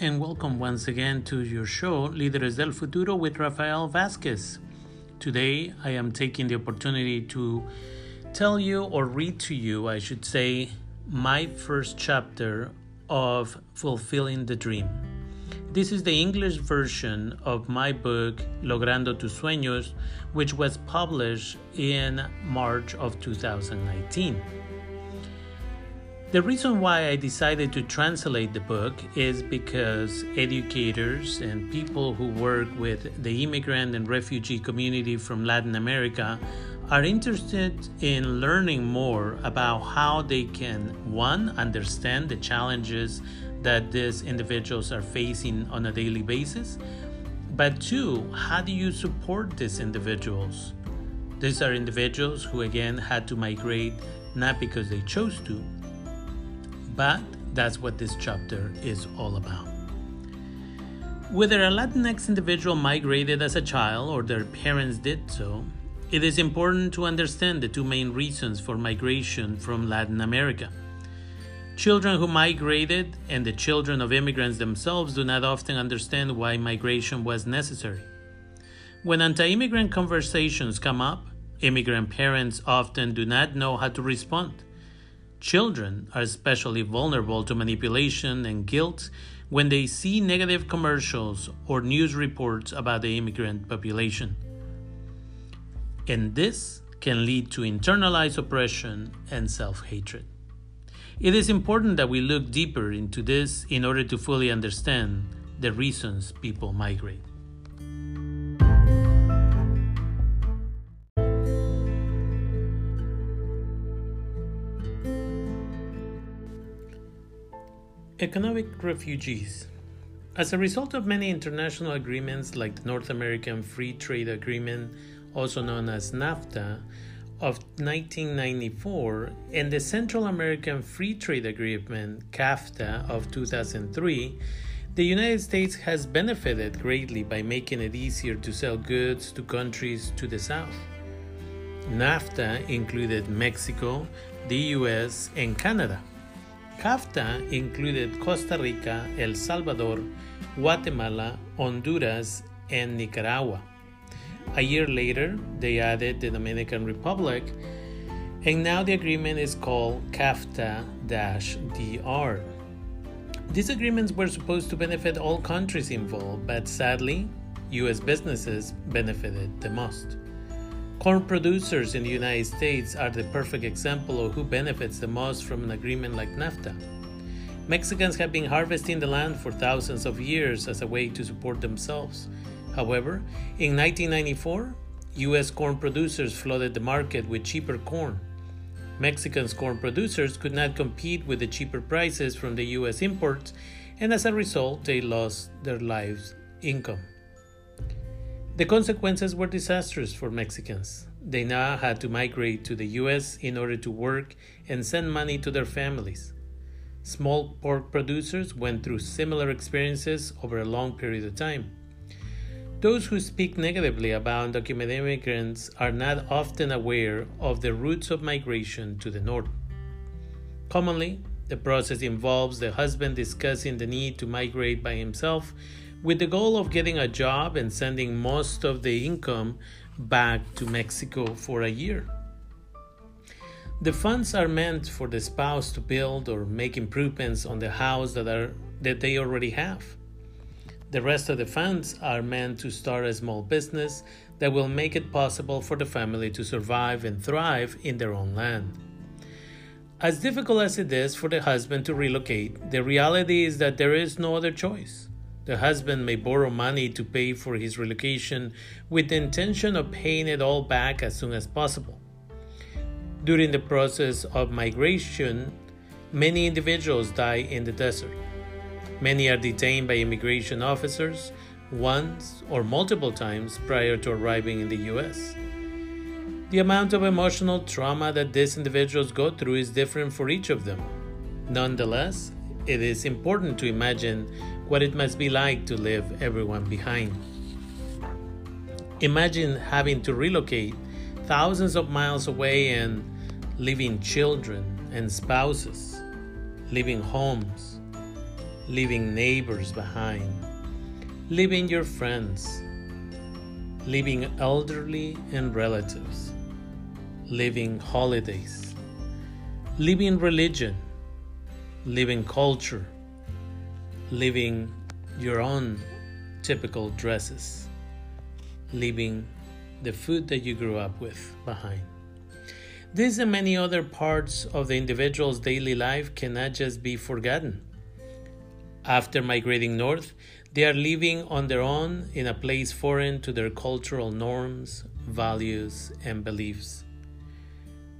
and welcome once again to your show, Líderes del Futuro with Rafael Vasquez. Today, I am taking the opportunity to tell you, or read to you, I should say, my first chapter of Fulfilling the Dream. This is the English version of my book, Logrando tus sueños, which was published in March of 2019. The reason why I decided to translate the book is because educators and people who work with the immigrant and refugee community from Latin America are interested in learning more about how they can, one, understand the challenges that these individuals are facing on a daily basis, but two, how do you support these individuals? These are individuals who, again, had to migrate not because they chose to but that's what this chapter is all about. Whether a Latinx individual migrated as a child or their parents did so, it is important to understand the two main reasons for migration from Latin America. Children who migrated and the children of immigrants themselves do not often understand why migration was necessary. When anti immigrant conversations come up, immigrant parents often do not know how to respond. Children are especially vulnerable to manipulation and guilt when they see negative commercials or news reports about the immigrant population. And this can lead to internalized oppression and self hatred. It is important that we look deeper into this in order to fully understand the reasons people migrate. Economic refugees. As a result of many international agreements like the North American Free Trade Agreement, also known as NAFTA, of 1994 and the Central American Free Trade Agreement, CAFTA, of 2003, the United States has benefited greatly by making it easier to sell goods to countries to the south. NAFTA included Mexico, the US, and Canada. CAFTA included Costa Rica, El Salvador, Guatemala, Honduras, and Nicaragua. A year later, they added the Dominican Republic, and now the agreement is called CAFTA DR. These agreements were supposed to benefit all countries involved, but sadly, US businesses benefited the most. Corn producers in the United States are the perfect example of who benefits the most from an agreement like NAFTA. Mexicans have been harvesting the land for thousands of years as a way to support themselves. However, in 1994, U.S. corn producers flooded the market with cheaper corn. Mexican corn producers could not compete with the cheaper prices from the U.S. imports, and as a result, they lost their lives' income. The consequences were disastrous for Mexicans. They now had to migrate to the US in order to work and send money to their families. Small pork producers went through similar experiences over a long period of time. Those who speak negatively about undocumented immigrants are not often aware of the roots of migration to the north. Commonly, the process involves the husband discussing the need to migrate by himself with the goal of getting a job and sending most of the income back to Mexico for a year. The funds are meant for the spouse to build or make improvements on the house that are that they already have. The rest of the funds are meant to start a small business that will make it possible for the family to survive and thrive in their own land. As difficult as it is for the husband to relocate, the reality is that there is no other choice. The husband may borrow money to pay for his relocation with the intention of paying it all back as soon as possible. During the process of migration, many individuals die in the desert. Many are detained by immigration officers once or multiple times prior to arriving in the US. The amount of emotional trauma that these individuals go through is different for each of them. Nonetheless, it is important to imagine what it must be like to leave everyone behind. Imagine having to relocate thousands of miles away and leaving children and spouses, leaving homes, leaving neighbors behind, leaving your friends, leaving elderly and relatives, leaving holidays, leaving religion, leaving culture, leaving your own typical dresses, leaving the food that you grew up with behind. These and many other parts of the individual's daily life cannot just be forgotten. After migrating north, they are living on their own in a place foreign to their cultural norms, values, and beliefs.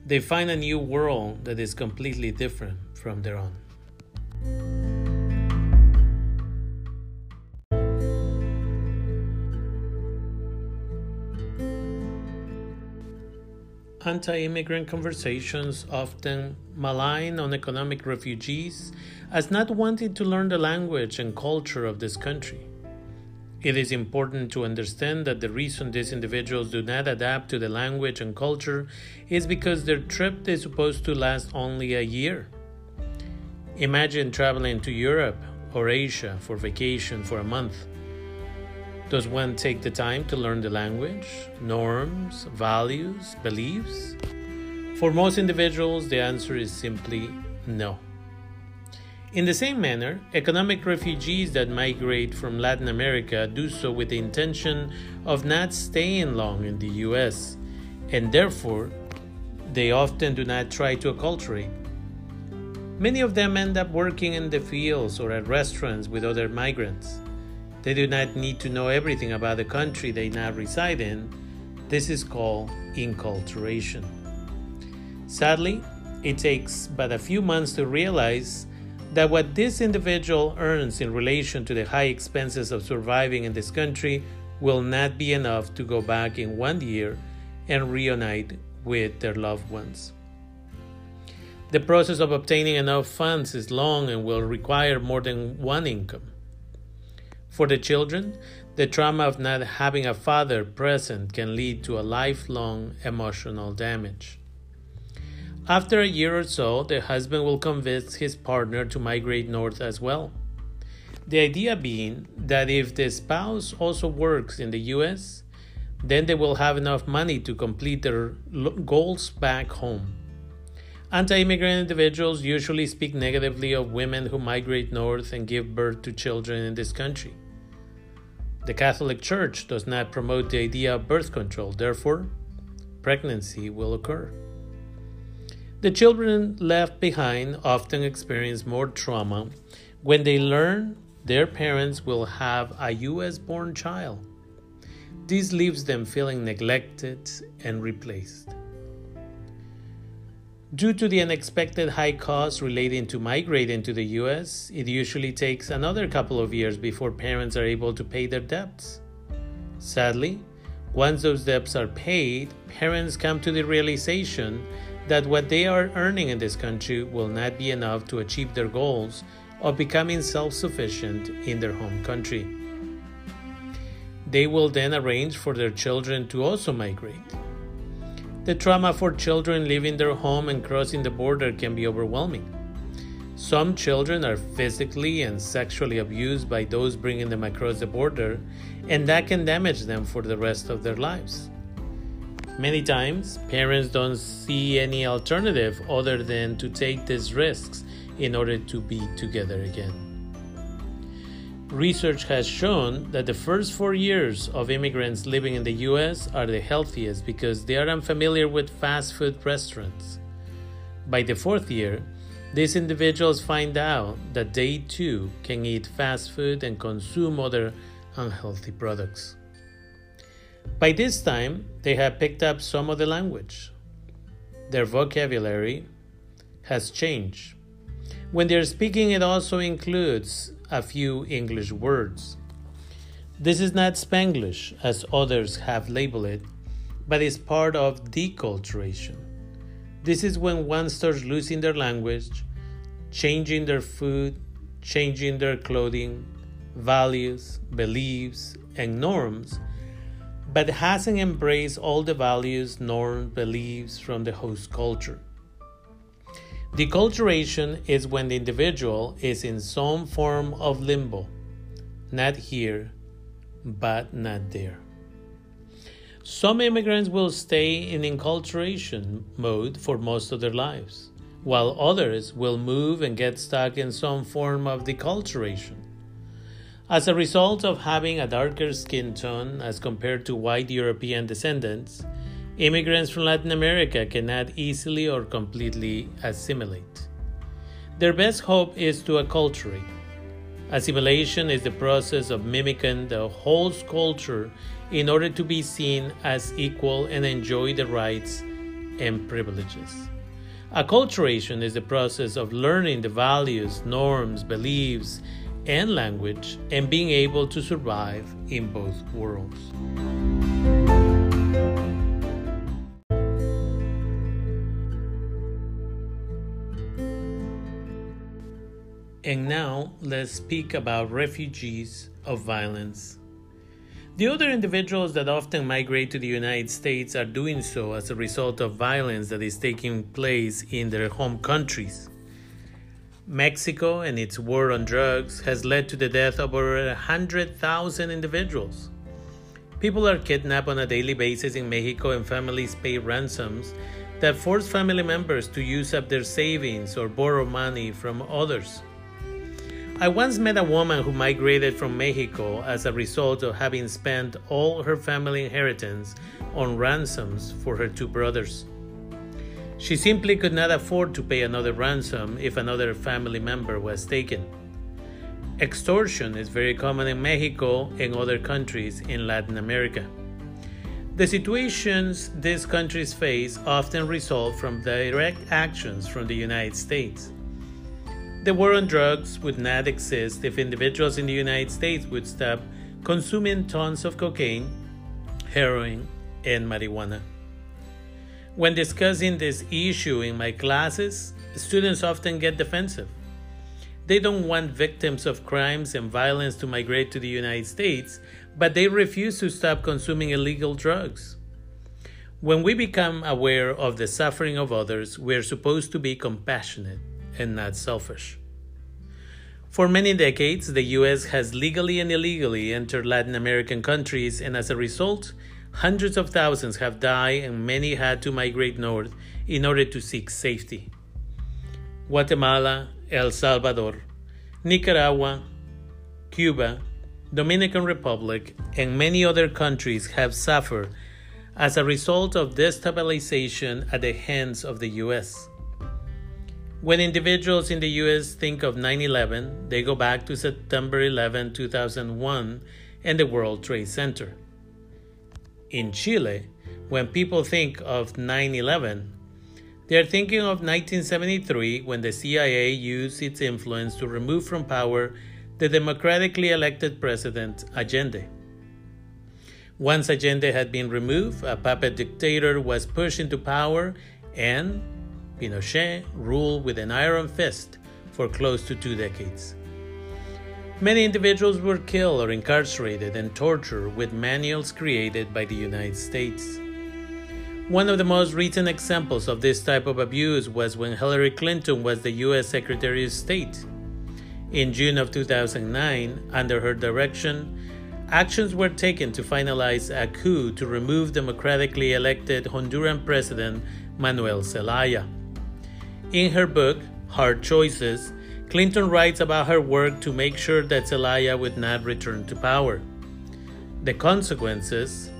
They find a new world that is completely different from their own. Anti immigrant conversations often malign on economic refugees as not wanting to learn the language and culture of this country. It is important to understand that the reason these individuals do not adapt to the language and culture is because their trip is supposed to last only a year. Imagine traveling to Europe or Asia for vacation for a month. Does one take the time to learn the language, norms, values, beliefs? For most individuals, the answer is simply no. In the same manner, economic refugees that migrate from Latin America do so with the intention of not staying long in the US, and therefore, they often do not try to acculturate. Many of them end up working in the fields or at restaurants with other migrants. They do not need to know everything about the country they now reside in. This is called enculturation. Sadly, it takes but a few months to realize that what this individual earns in relation to the high expenses of surviving in this country will not be enough to go back in one year and reunite with their loved ones. The process of obtaining enough funds is long and will require more than one income. For the children, the trauma of not having a father present can lead to a lifelong emotional damage. After a year or so, the husband will convince his partner to migrate north as well. The idea being that if the spouse also works in the US, then they will have enough money to complete their goals back home. Anti immigrant individuals usually speak negatively of women who migrate north and give birth to children in this country. The Catholic Church does not promote the idea of birth control, therefore, pregnancy will occur. The children left behind often experience more trauma when they learn their parents will have a US born child. This leaves them feeling neglected and replaced. Due to the unexpected high costs relating to migrating to the US, it usually takes another couple of years before parents are able to pay their debts. Sadly, once those debts are paid, parents come to the realization that what they are earning in this country will not be enough to achieve their goals of becoming self sufficient in their home country. They will then arrange for their children to also migrate. The trauma for children leaving their home and crossing the border can be overwhelming. Some children are physically and sexually abused by those bringing them across the border, and that can damage them for the rest of their lives. Many times, parents don't see any alternative other than to take these risks in order to be together again. Research has shown that the first four years of immigrants living in the US are the healthiest because they are unfamiliar with fast food restaurants. By the fourth year, these individuals find out that they too can eat fast food and consume other unhealthy products. By this time, they have picked up some of the language. Their vocabulary has changed. When they're speaking, it also includes a few English words. This is not Spanglish, as others have labeled it, but is part of deculturation. This is when one starts losing their language, changing their food, changing their clothing, values, beliefs, and norms, but hasn't embraced all the values, norms, beliefs from the host culture. Deculturation is when the individual is in some form of limbo, not here, but not there. Some immigrants will stay in enculturation mode for most of their lives, while others will move and get stuck in some form of deculturation. As a result of having a darker skin tone as compared to white European descendants, immigrants from Latin America cannot easily or completely assimilate. Their best hope is to acculturate. Assimilation is the process of mimicking the host culture in order to be seen as equal and enjoy the rights and privileges. Acculturation is the process of learning the values, norms, beliefs, and language and being able to survive in both worlds. And now let's speak about refugees of violence the other individuals that often migrate to the United States are doing so as a result of violence that is taking place in their home countries. Mexico and its war on drugs has led to the death of over 100,000 individuals. People are kidnapped on a daily basis in Mexico and families pay ransoms that force family members to use up their savings or borrow money from others. I once met a woman who migrated from Mexico as a result of having spent all her family inheritance on ransoms for her two brothers. She simply could not afford to pay another ransom if another family member was taken. Extortion is very common in Mexico and other countries in Latin America. The situations these countries face often result from direct actions from the United States. The war on drugs would not exist if individuals in the United States would stop consuming tons of cocaine, heroin, and marijuana. When discussing this issue in my classes, students often get defensive. They don't want victims of crimes and violence to migrate to the United States, but they refuse to stop consuming illegal drugs. When we become aware of the suffering of others, we are supposed to be compassionate and not selfish. For many decades, the US has legally and illegally entered Latin American countries, and as a result, hundreds of thousands have died and many had to migrate north in order to seek safety. Guatemala, El Salvador, Nicaragua, Cuba, Dominican Republic, and many other countries have suffered as a result of destabilization at the hands of the US. When individuals in the US think of 9 11, they go back to September 11, 2001, and the World Trade Center. In Chile, when people think of 9 11, they are thinking of 1973 when the CIA used its influence to remove from power the democratically elected president Allende. Once Allende had been removed, a puppet dictator was pushed into power and Pinochet ruled with an iron fist for close to two decades. Many individuals were killed or incarcerated and tortured with manuals created by the United States. One of the most recent examples of this type of abuse was when Hillary Clinton was the U.S. Secretary of State. In June of 2009, under her direction, actions were taken to finalize a coup to remove democratically elected Honduran President Manuel Zelaya. In her book, Hard Choices, Clinton writes about her work to make sure that Zelaya would not return to power. The consequences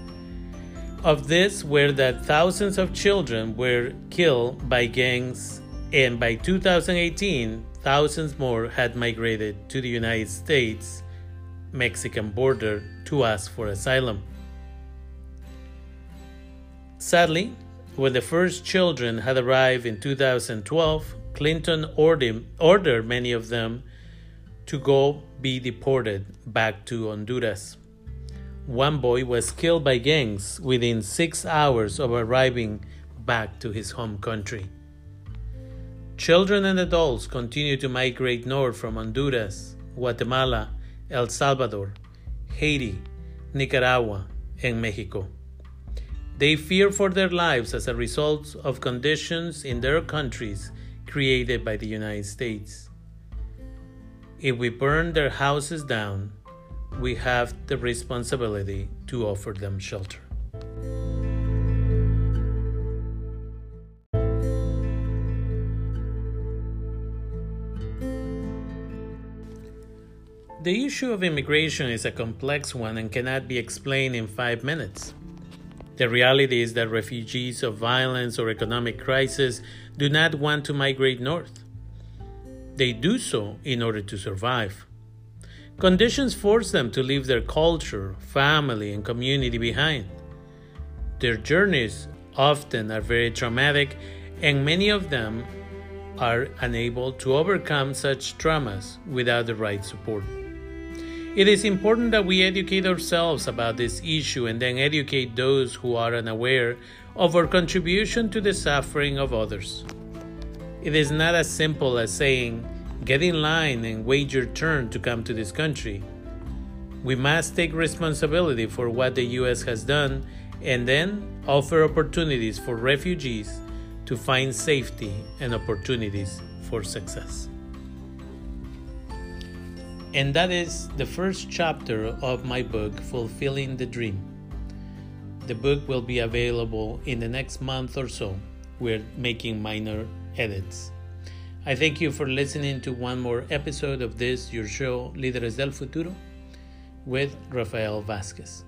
of this were that thousands of children were killed by gangs, and by 2018, thousands more had migrated to the United States Mexican border to ask for asylum. Sadly, when the first children had arrived in 2012, Clinton ordered, many of them to go be deported back to Honduras. One boy was killed by gangs within six hours of arriving back to his home country. Children and adults continue to migrate north from Honduras, Guatemala, El Salvador, Haiti, Nicaragua, and Mexico. They fear for their lives as a result of conditions in their countries created by the United States. If we burn their houses down, we have the responsibility to offer them shelter. The issue of immigration is a complex one and cannot be explained in five minutes. The reality is that refugees of violence or economic crisis do not want to migrate north. They do so in order to survive. Conditions force them to leave their culture, family, and community behind. Their journeys often are very traumatic, and many of them are unable to overcome such traumas without the right support. It is important that we educate ourselves about this issue and then educate those who are unaware of our contribution to the suffering of others. It is not as simple as saying, get in line and wait your turn to come to this country. We must take responsibility for what the U.S. has done and then offer opportunities for refugees to find safety and opportunities for success. And that is the first chapter of my book, Fulfilling the Dream. The book will be available in the next month or so. We're making minor edits. I thank you for listening to one more episode of this, your show, Líderes del Futuro, with Rafael Vasquez.